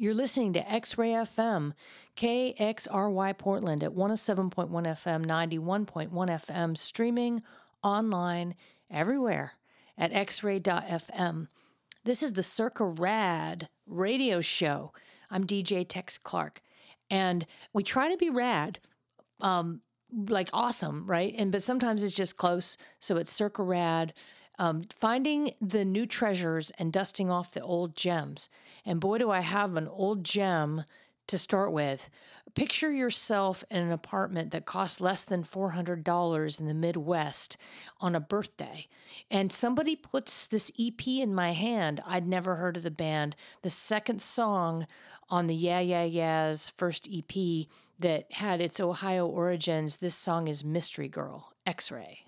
You're listening to X Ray FM, KXRY Portland at 107.1 FM, 91.1 FM, streaming online everywhere at xray.fm. This is the Circa Rad radio show. I'm DJ Tex Clark, and we try to be rad, um, like awesome, right? And but sometimes it's just close, so it's Circa Rad. Um, finding the new treasures and dusting off the old gems. And boy, do I have an old gem to start with. Picture yourself in an apartment that costs less than $400 in the Midwest on a birthday. And somebody puts this EP in my hand. I'd never heard of the band. The second song on the Yeah Yeah Yeahs first EP that had its Ohio origins, this song is Mystery Girl, X Ray.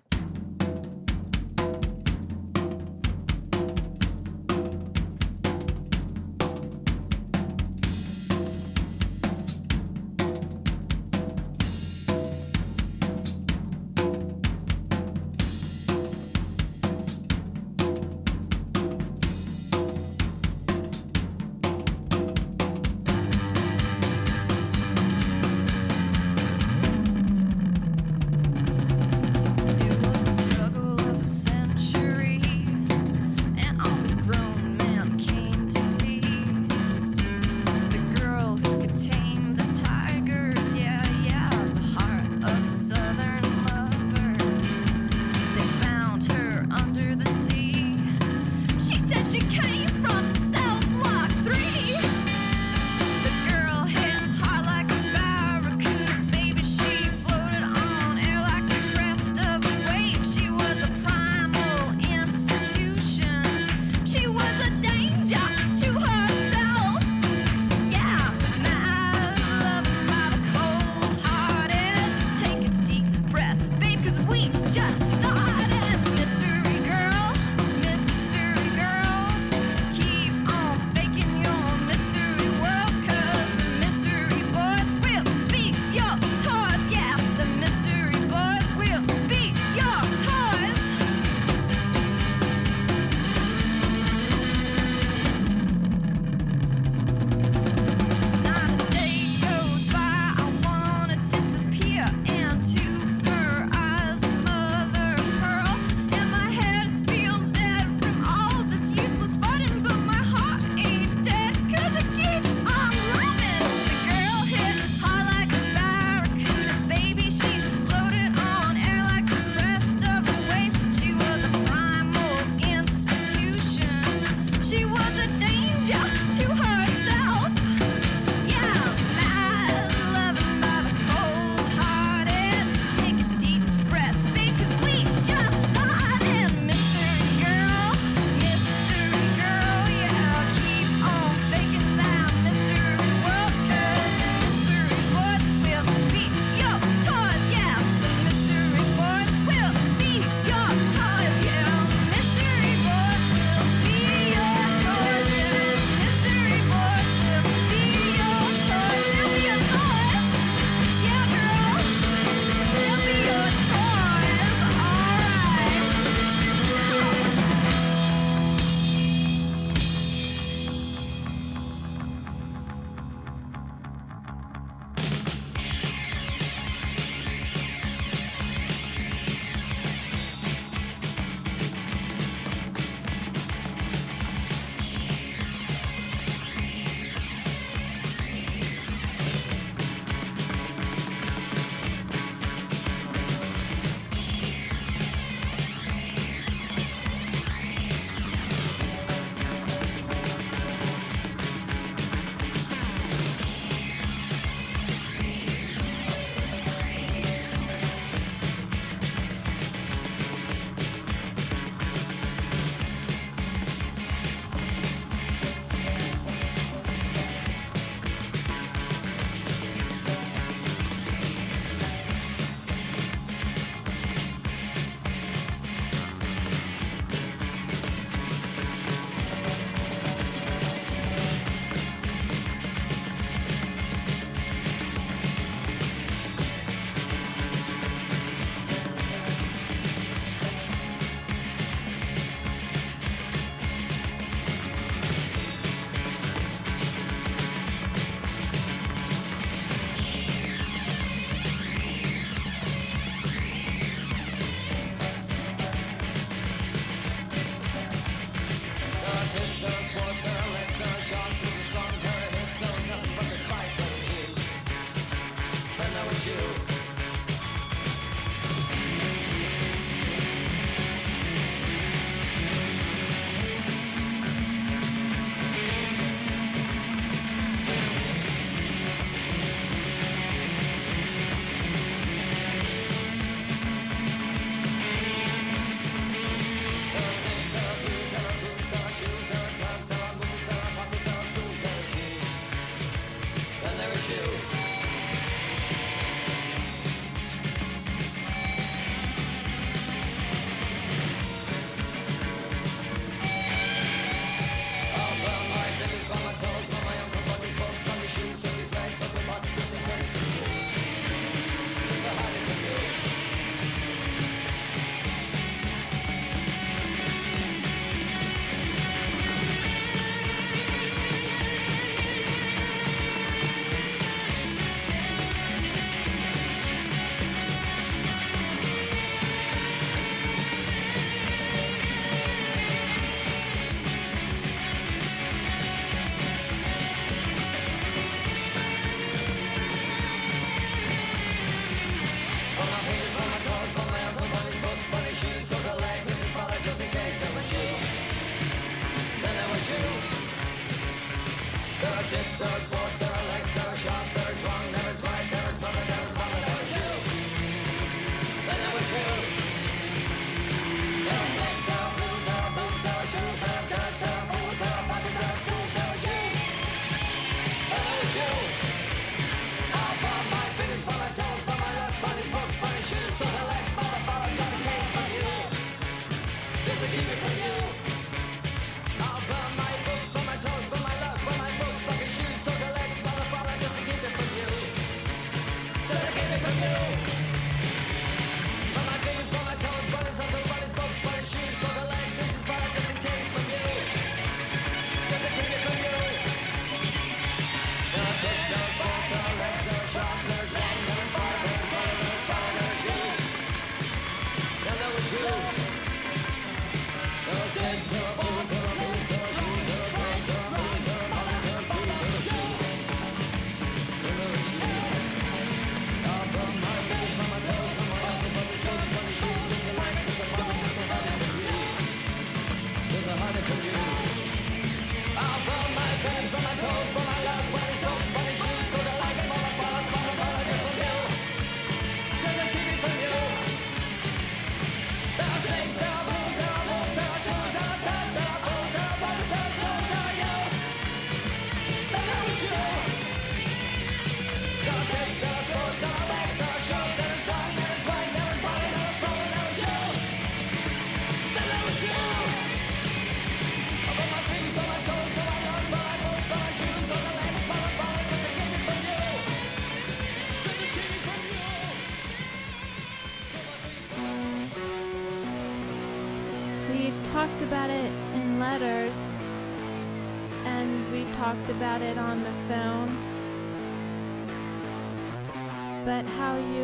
But how you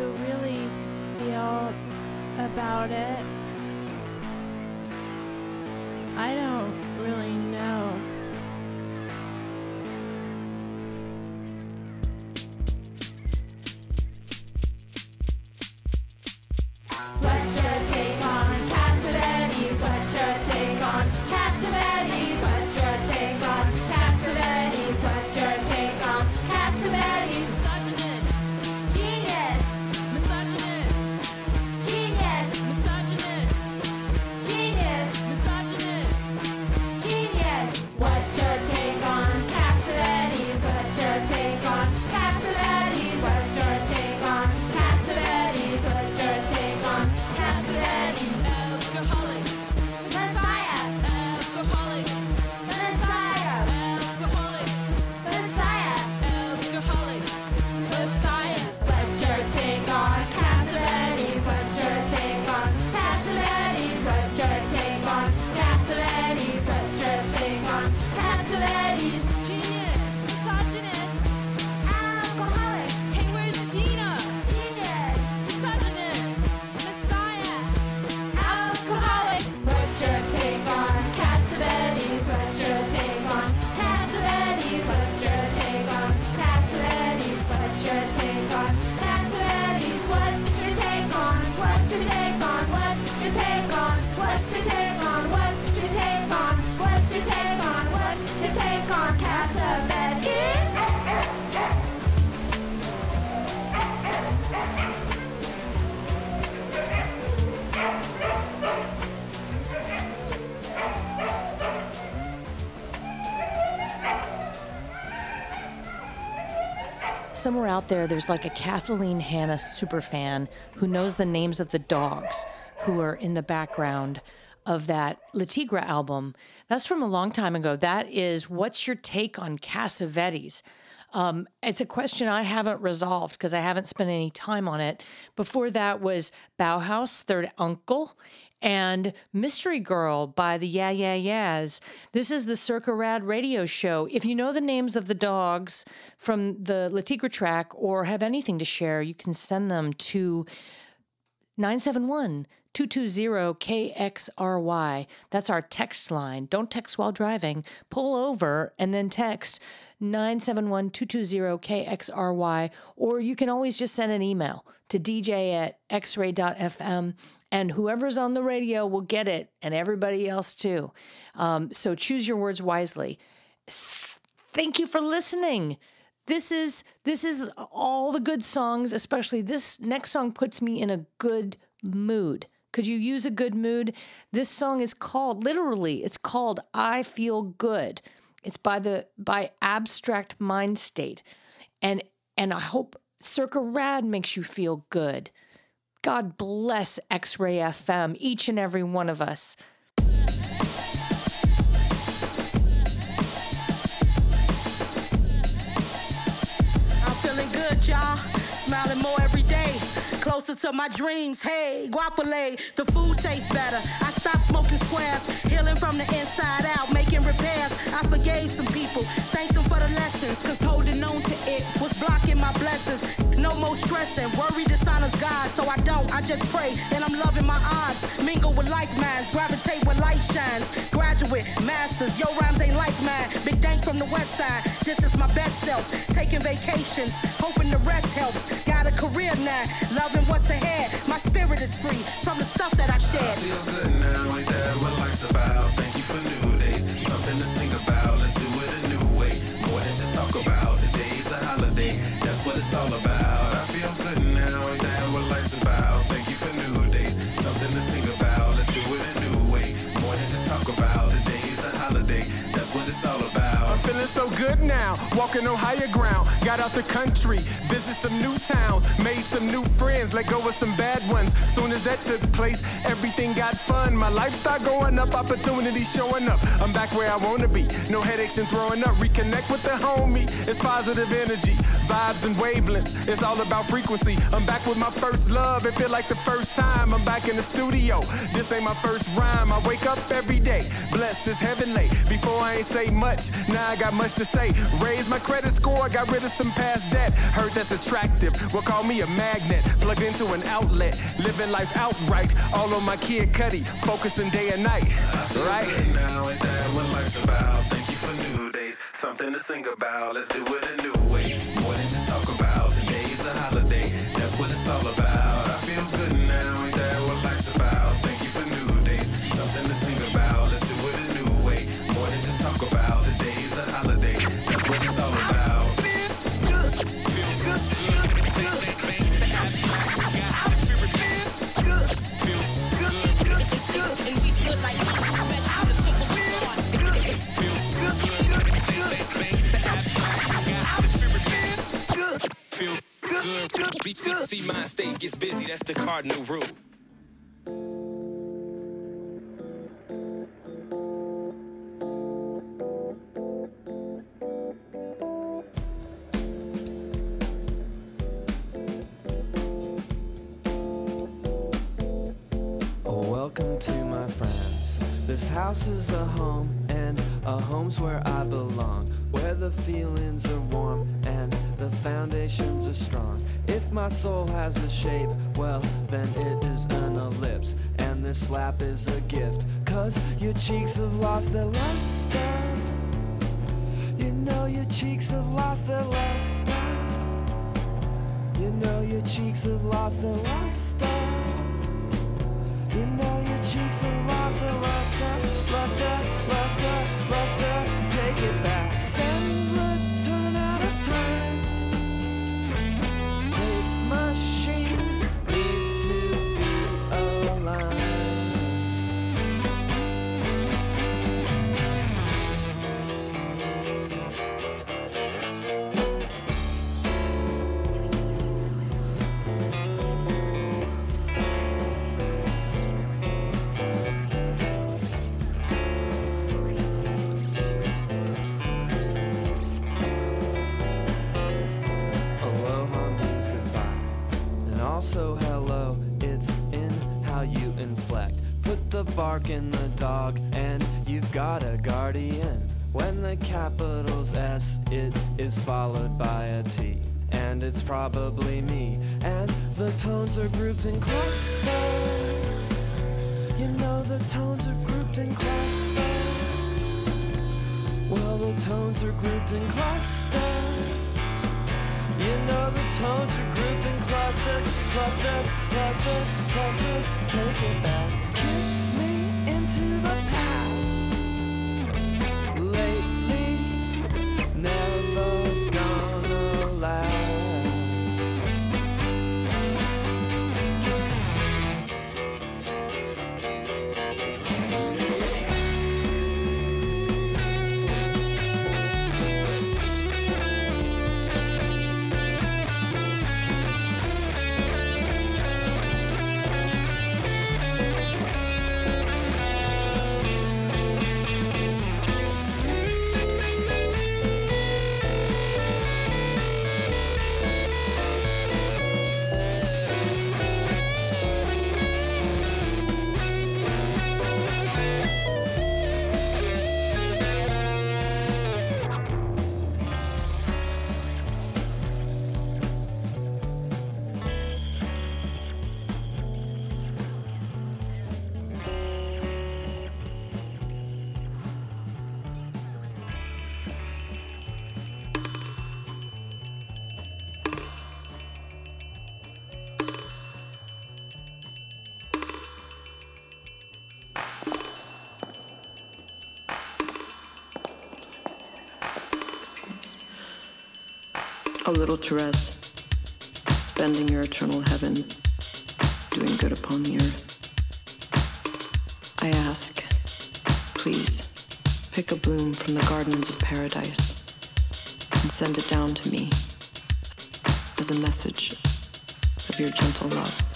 there, there's like a Kathleen Hanna superfan who knows the names of the dogs who are in the background of that Le Tigre album. That's from a long time ago. That is, what's your take on Cassavetes? Um, it's a question I haven't resolved because I haven't spent any time on it. Before that was Bauhaus, Third Uncle, and Mystery Girl by the Yeah Yeah Yeahs. This is the Circa Rad radio show. If you know the names of the dogs from the Le Tigre track or have anything to share, you can send them to 971 220 KXRY. That's our text line. Don't text while driving. Pull over and then text 971 220 KXRY. Or you can always just send an email to dj at xray.fm and whoever's on the radio will get it and everybody else too. Um, so choose your words wisely. S- Thank you for listening. This is this is all the good songs, especially this next song puts me in a good mood. Could you use a good mood? This song is called literally, it's called I Feel Good. It's by the by Abstract Mind State. And and I hope Circa Rad makes you feel good. God bless X Ray FM, each and every one of us. I'm feeling good, y'all. Smiling more every. Closer to my dreams. Hey, guapole, the food tastes better. I stopped smoking squares, healing from the inside out, making repairs. I forgave some people, thanked them for the lessons, cause holding on to it was blocking my blessings. No more stressing, worry dishonors God, so I don't. I just pray, and I'm loving my odds. Mingle with like minds, gravitate where light shines. Graduate, masters, your rhymes ain't like mine. Big dank from the west side, this is my best self. Taking vacations, hoping the rest helps. Career now, loving what's ahead. My spirit is free from the stuff that I shared. feel good now, ain't that what life's about? Thank you for new days, something to sing about. Let's do it a new way, more than just talk about. Today's a holiday, that's what it's all about. Feeling so good now, walking on higher ground. Got out the country, visit some new towns, made some new friends, let go of some bad ones. Soon as that took place, everything got fun. My life started going up, opportunities showing up. I'm back where I wanna be, no headaches and throwing up. Reconnect with the homie, it's positive energy, vibes and wavelengths. It's all about frequency. I'm back with my first love, it feel like the first time. I'm back in the studio. This ain't my first rhyme. I wake up every day, blessed as heavenly. Before I ain't say much, now I got much to say. Raise my credit score, got rid of some past debt. Heard that's attractive, well call me a magnet. Plugged into an outlet, living life outright. All on my kid Cuddy, focusing day and night. Right? Now, ain't that what life's about? Thank you for new days, something to sing about. Let's do it a new way, more than just talk about. Today's a holiday, that's what it's all about. Good. See, see, my state gets busy. That's the cardinal rule. Welcome to my friends. This house is a home, and a home's where I belong. Where the feelings are warm foundations are strong. If my soul has a shape, well, then it is an ellipse. And this slap is a gift, cause your cheeks have lost their luster. You know your cheeks have lost their luster. You know your cheeks have lost their luster. You know your cheeks have lost their luster, luster, luster, luster. Take it back. Send probably me. And the tones are grouped in clusters. You know the tones are grouped in clusters. Well, the tones are grouped in clusters. You know the tones are grouped in clusters, clusters, clusters, clusters. Take it back. Kiss me into the past. Little Therese, spending your eternal heaven, doing good upon the earth. I ask, please, pick a bloom from the gardens of paradise and send it down to me as a message of your gentle love.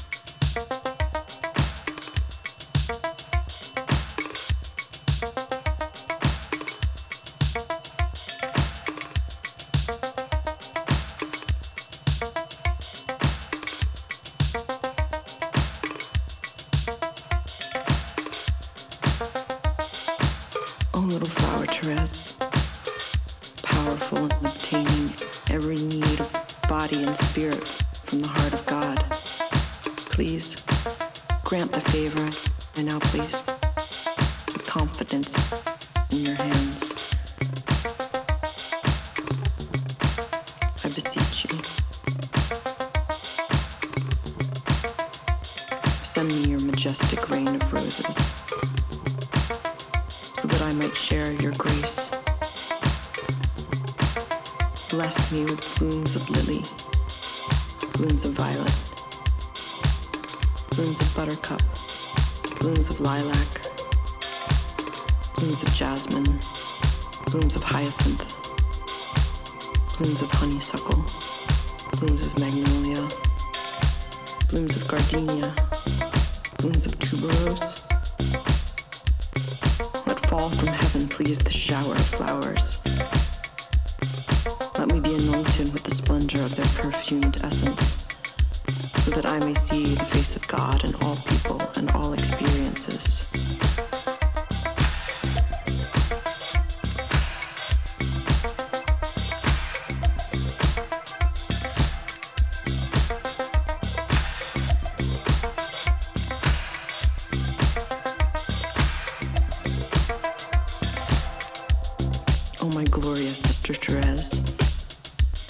My glorious Sister Therese,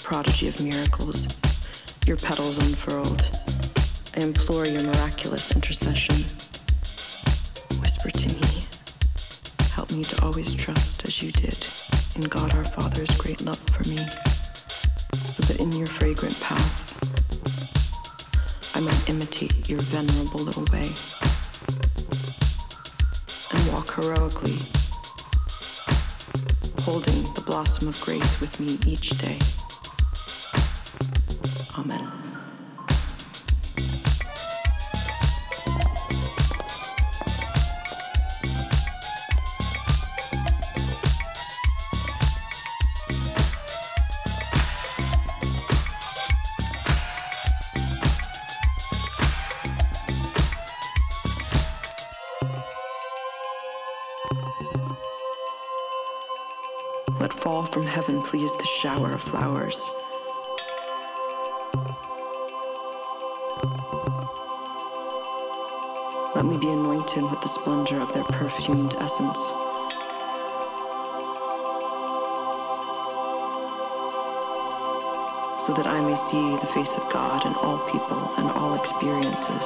prodigy of miracles, your petals unfurled, I implore your miraculous intercession. Whisper to me, help me to always trust as you did in God our Father's great love for me, so that in your fragrant path I might imitate your venerable little way and walk heroically holding the blossom of grace with me each day. Essence. So that I may see the face of God in all people and all experiences.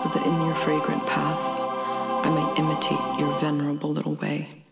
So that in your fragrant path, I may imitate your venerable little way.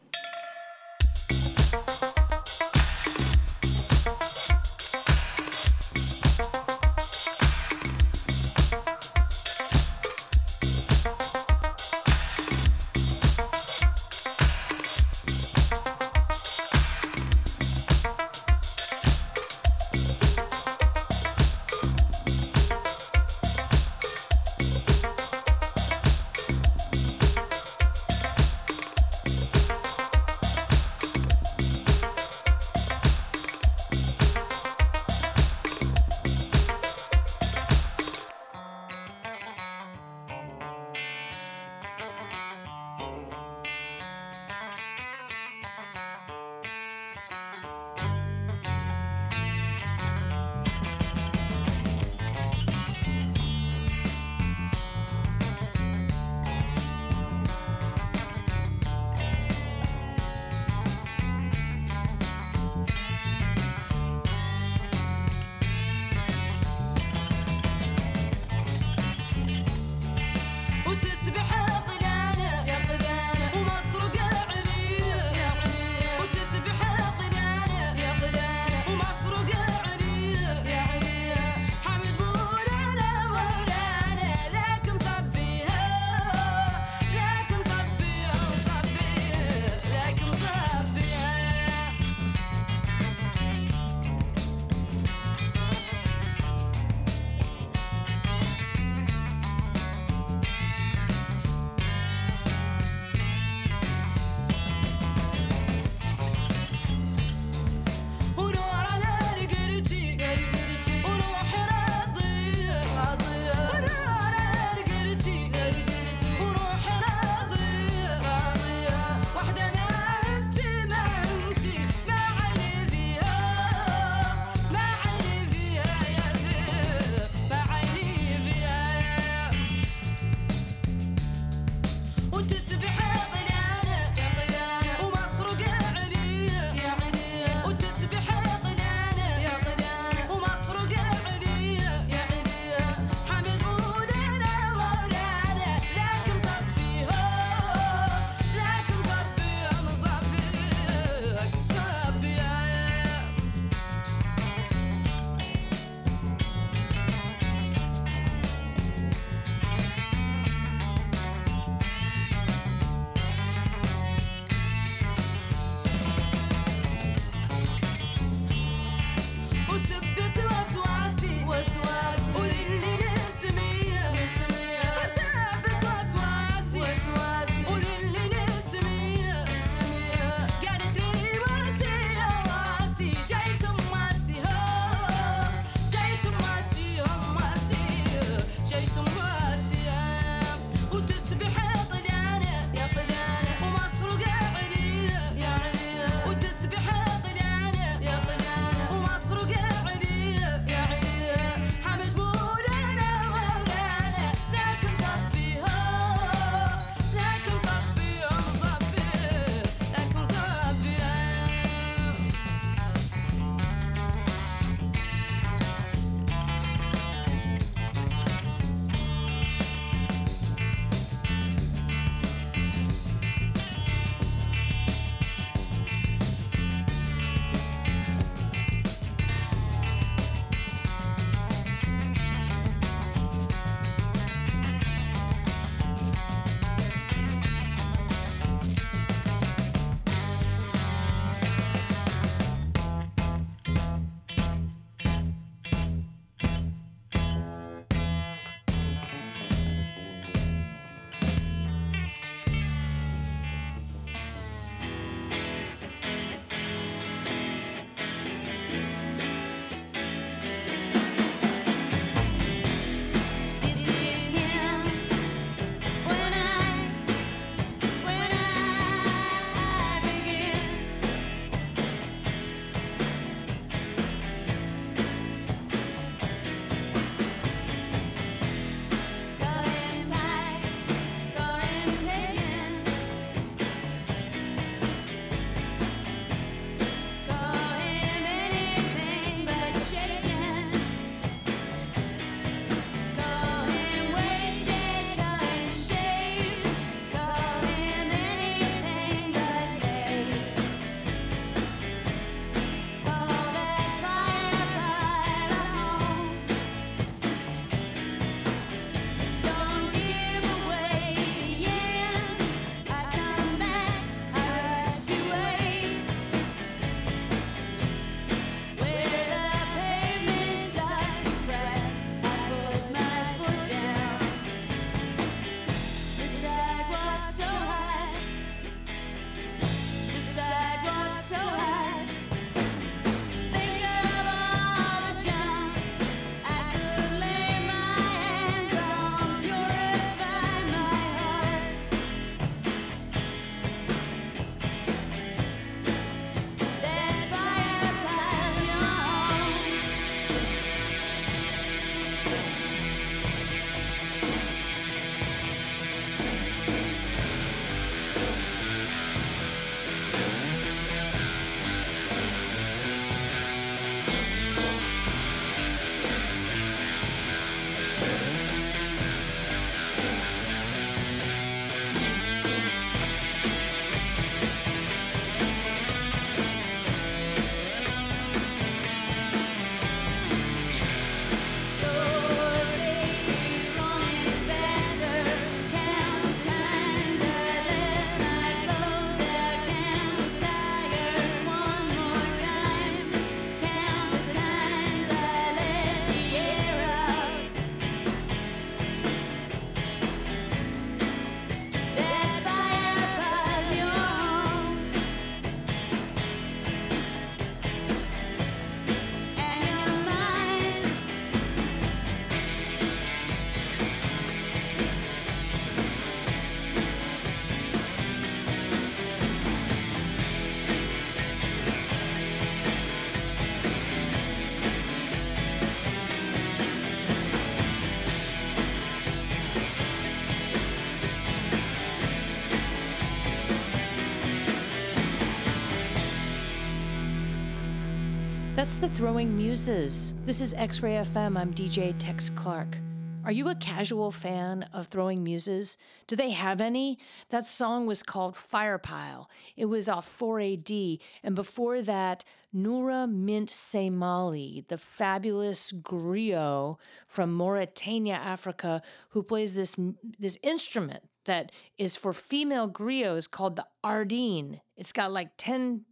That's the Throwing Muses. This is X Ray FM. I'm DJ Tex Clark. Are you a casual fan of Throwing Muses? Do they have any? That song was called Firepile. It was off 4AD. And before that, Noura Mint Seymali, the fabulous griot from Mauritania, Africa, who plays this, this instrument that is for female griots called the ardine. It's got like 10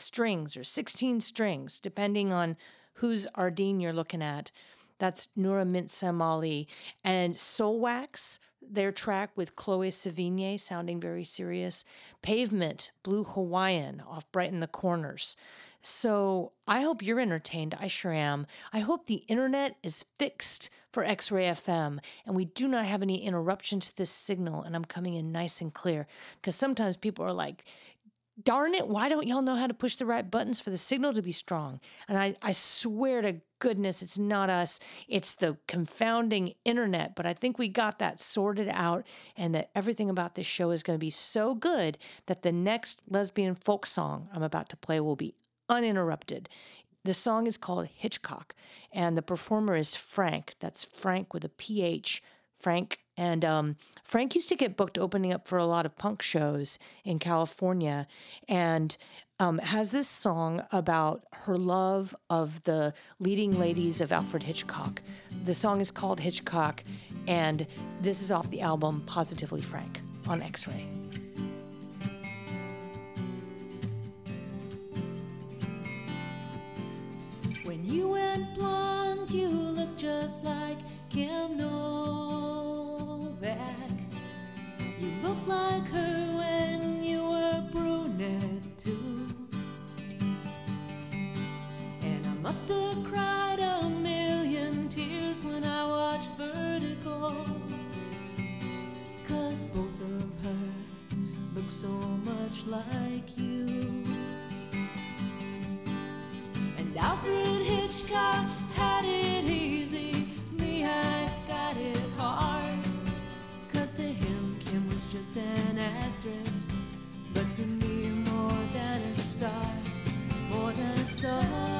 strings or 16 strings, depending on whose ardine you're looking at. That's Noura Mint Seymali. And Soul Wax, their track with Chloe Sevigny, sounding very serious. Pavement, Blue Hawaiian off Brighten the Corners. So I hope you're entertained. I sure am. I hope the internet is fixed for X Ray FM and we do not have any interruption to this signal and I'm coming in nice and clear. Because sometimes people are like, darn it, why don't y'all know how to push the right buttons for the signal to be strong? And I, I swear to goodness, it's not us, it's the confounding internet. But I think we got that sorted out, and that everything about this show is going to be so good that the next lesbian folk song I'm about to play will be uninterrupted. The song is called Hitchcock, and the performer is Phranc. That's Phranc with a PH. Phranc and um, Phranc used to get booked opening up for a lot of punk shows in California and um, has this song about her love of the leading ladies of Alfred Hitchcock. The song is called Hitchcock, and this is off the album Positively Phranc on X Ray. When you went blonde, you looked just like Kim Novak. You looked like her when you were brunette too. And I must have cried a million tears when I watched Vertigo. Cause both of her look so much like you. And Alfred Hitchcock star, more than a star.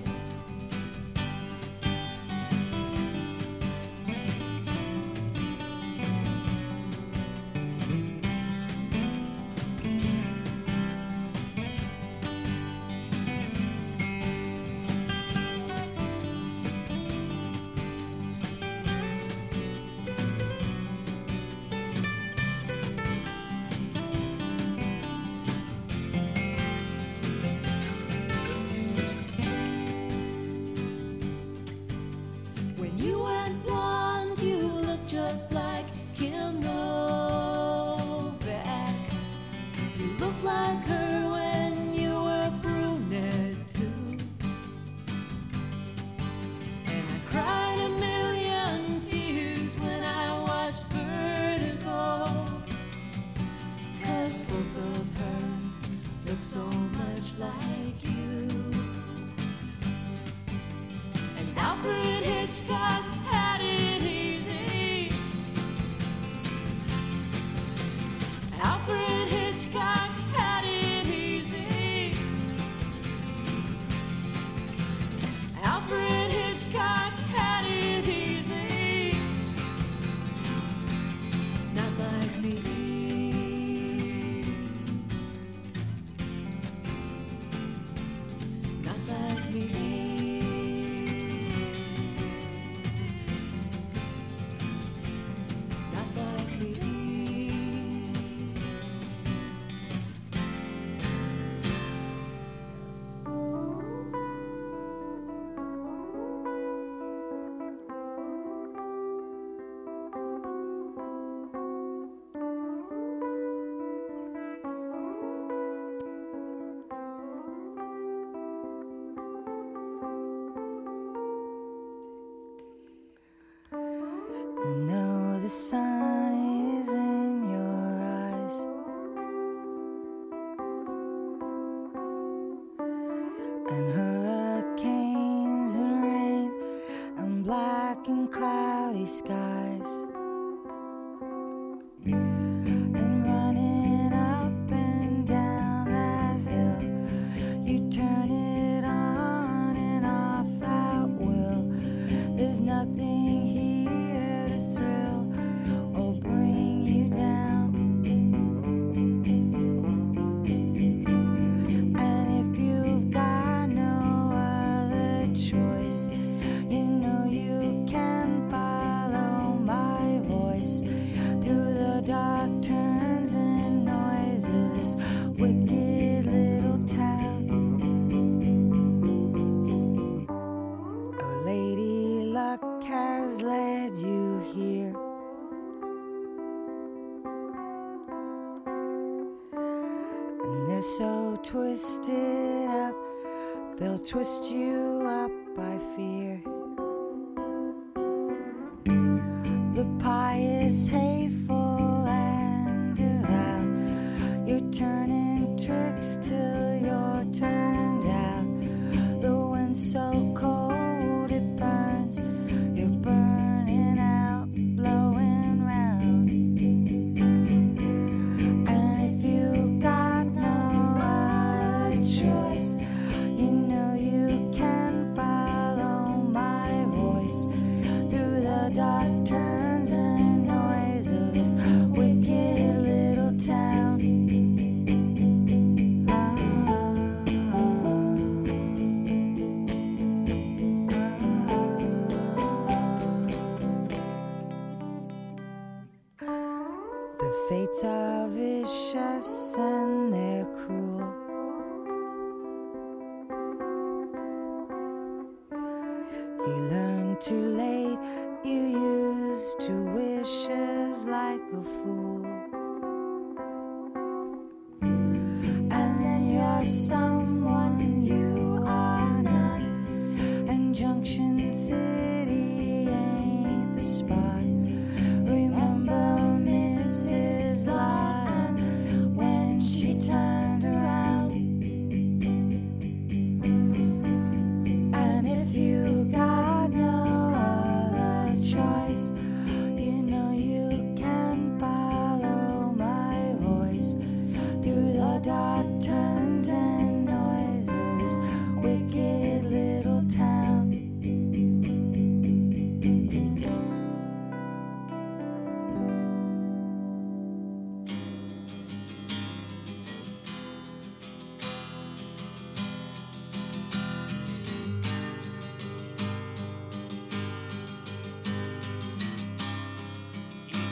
twist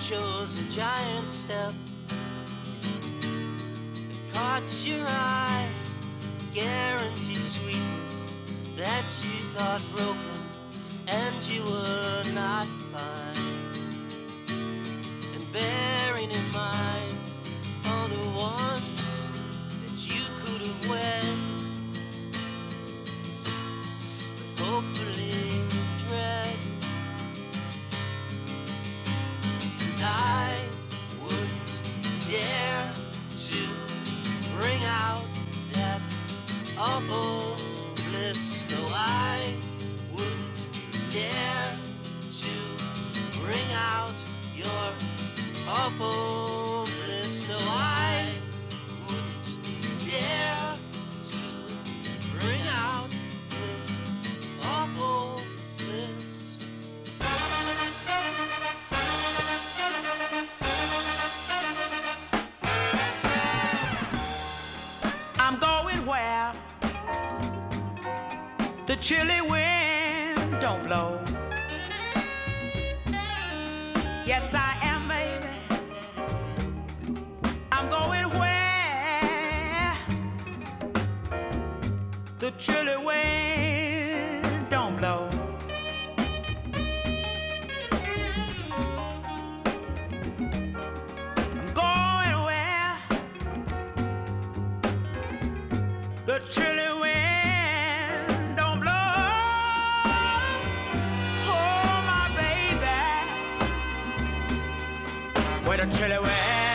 shows a giant step that caught your eye. Guaranteed sweetness that you thought broken, and you were not where chill chilly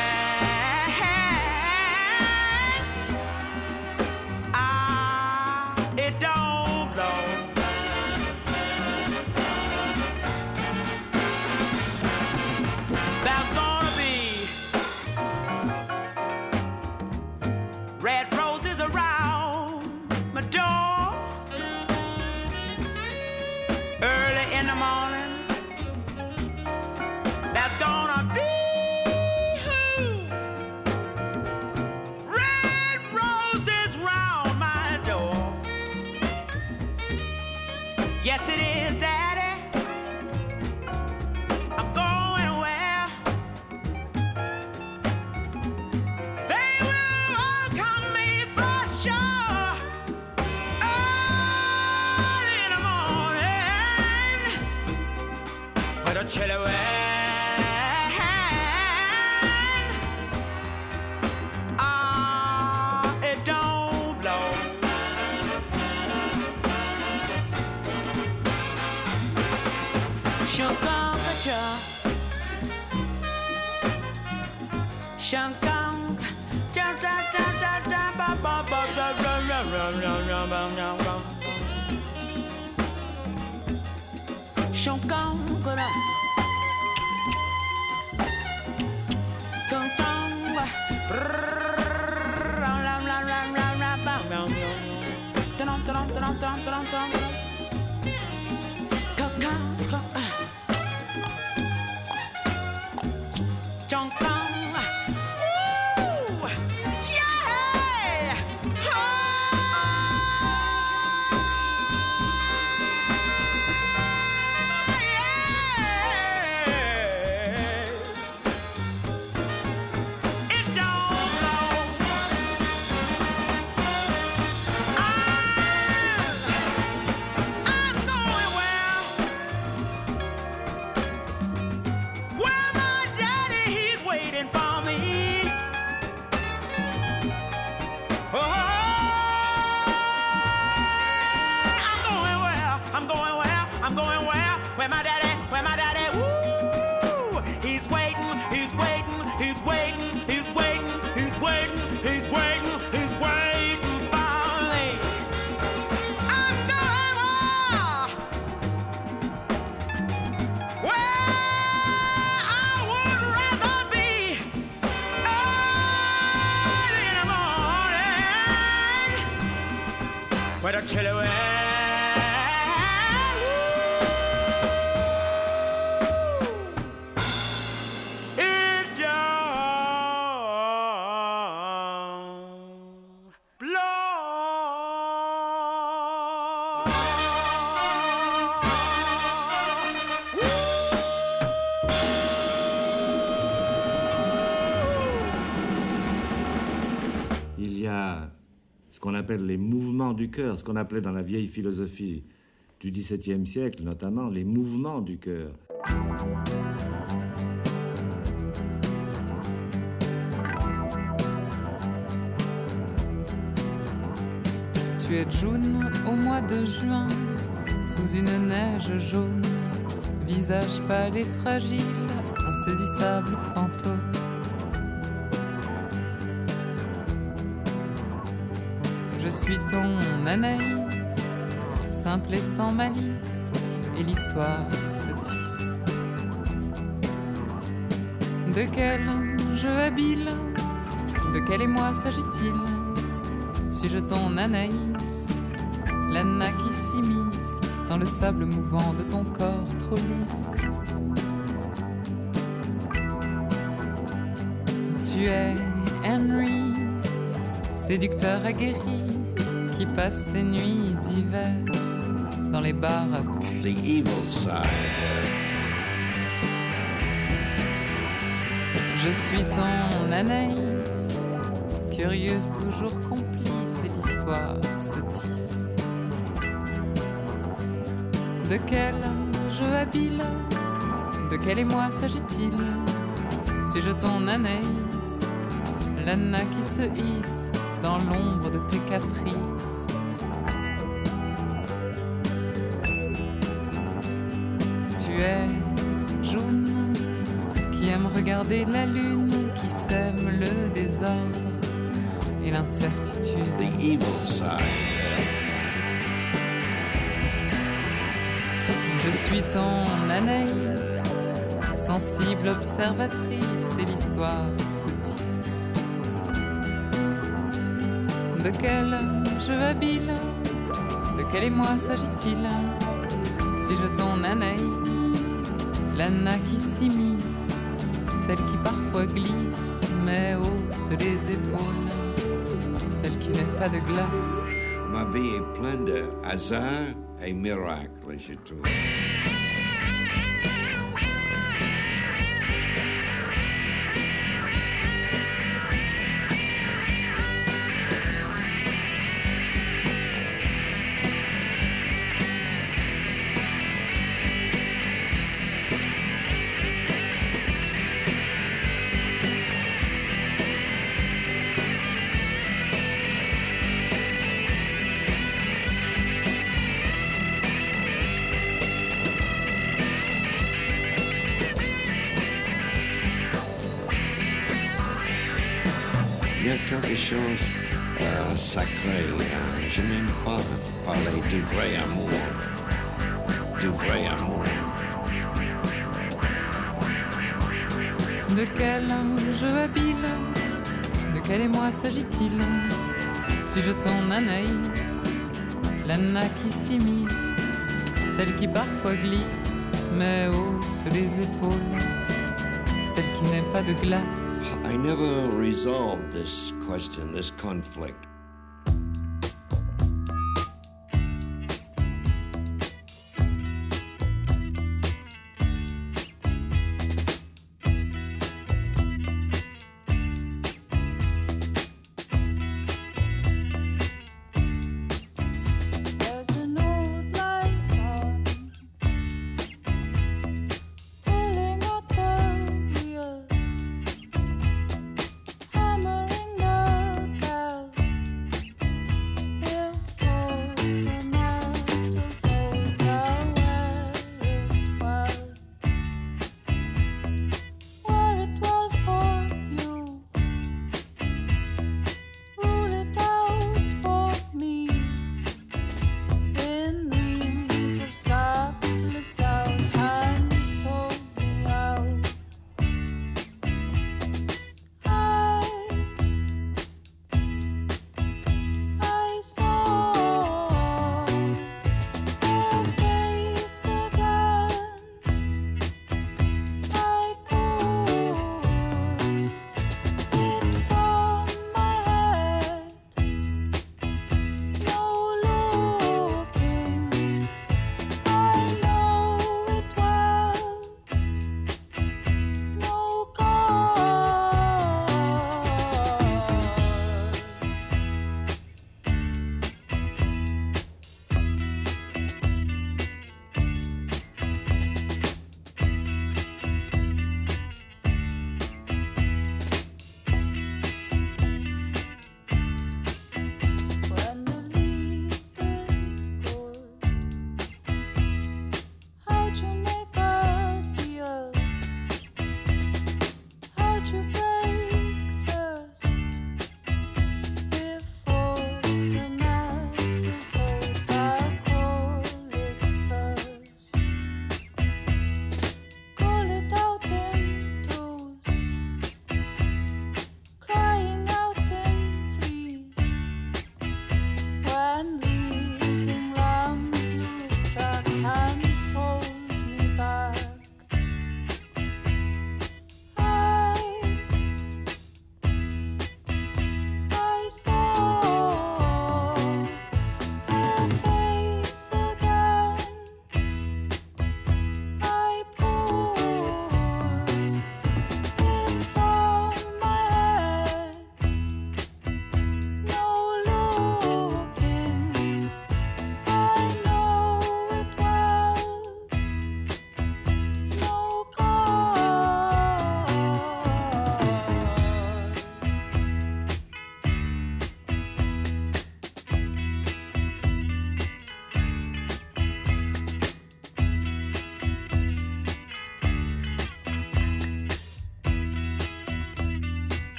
Chong les mouvements du cœur, ce qu'on appelait dans la vieille philosophie du XVIIe siècle notamment, les mouvements du cœur. Tu es jaune au mois de juin, sous une neige jaune, visage pâle et fragile, insaisissable fantôme. Suis ton Anaïs, simple et sans malice, et l'histoire se tisse. De quel jeu habile, de quel émoi s'agit-il Suis-je ton Anaïs, l'Anna qui s'immisce dans le sable mouvant de ton corps trop lisse Tu es Henry, séducteur aguerri, qui passe ses nuits d'hiver dans les bars à. The evil side. Je suis ton Anaïs, curieuse toujours complice, et l'histoire se tisse. De quel jeu habile, de quel émoi s'agit-il? Suis-je ton Anaïs, l'Anna qui se hisse dans l'ombre de tes caprices? Regarder la lune qui sème le désordre et l'incertitude. The evil side. Je suis ton Anaïs, sensible observatrice, et l'histoire se tisse. De quel jeu habile, de quel émoi s'agit-il? Suis-je ton Anaïs, l'Anna qui s'immisce, celle qui parfois glisse, mais hausse les épaules, celle qui n'est pas de glace Ma vie est pleine de hasards et miracles, je trouve. Suis-je ton Anaïs L'Anna qui s'immisce Celle qui parfois glisse Mais hausse les épaules Celle qui n'est pas de glace I never resolved this question, this conflict.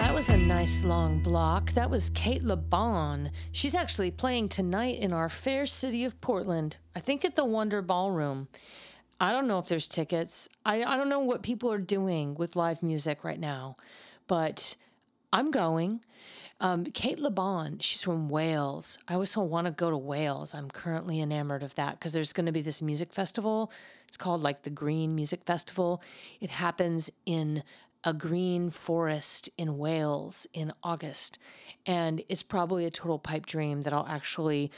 That was a nice long block. That was Cate Le Bon. She's actually playing tonight in our fair city of Portland. I think at the Wonder Ballroom. I don't know if there's tickets. I, I don't know what people are doing with live music right now, but I'm going. Um, Cate Le Bon, she's from Wales. I always want to go to Wales. I'm currently enamored of that because there's going to be this music festival. It's called like the Green Music Festival. It happens in a green forest in Wales in August. And it's probably a total pipe dream that I'll actually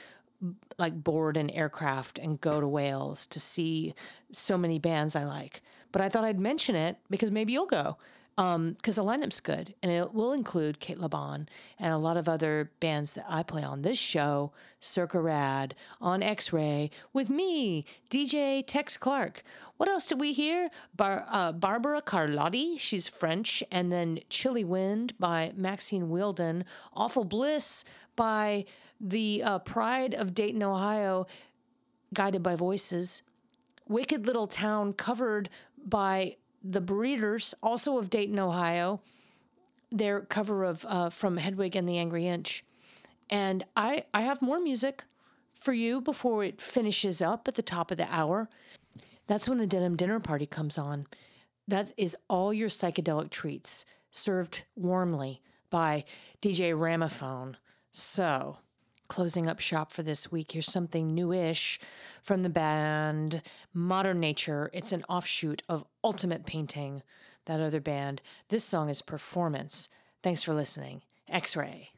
like board an aircraft and go to Wales to see so many bands I like. But I thought I'd mention it because maybe you'll go because um, the lineup's good and it will include Cate Le Bon and a lot of other bands that I play on this show, Circa Rad, on X Ray, with me, DJ Tex Clark. What else did we hear? Bar- uh, Barbara Carlotti, she's French, and then Chilly Wind by Maxine Wilden, Awful Bliss by the uh, Pride of Dayton, Ohio, Guided by Voices, Wicked Little Town covered by the Breeders, also of Dayton, Ohio, their cover of uh, from Hedwig and the Angry Inch. And I, I have more music for you before it finishes up at the top of the hour. That's when the Denim Dinner Party comes on. That is all your psychedelic treats served warmly by DJ Ramaphone. So, closing up shop for this week, here's something newish from the band Modern Nature. It's an offshoot of Ultimate Painting, that other band. This song is Performance. Thanks for listening. X Ray.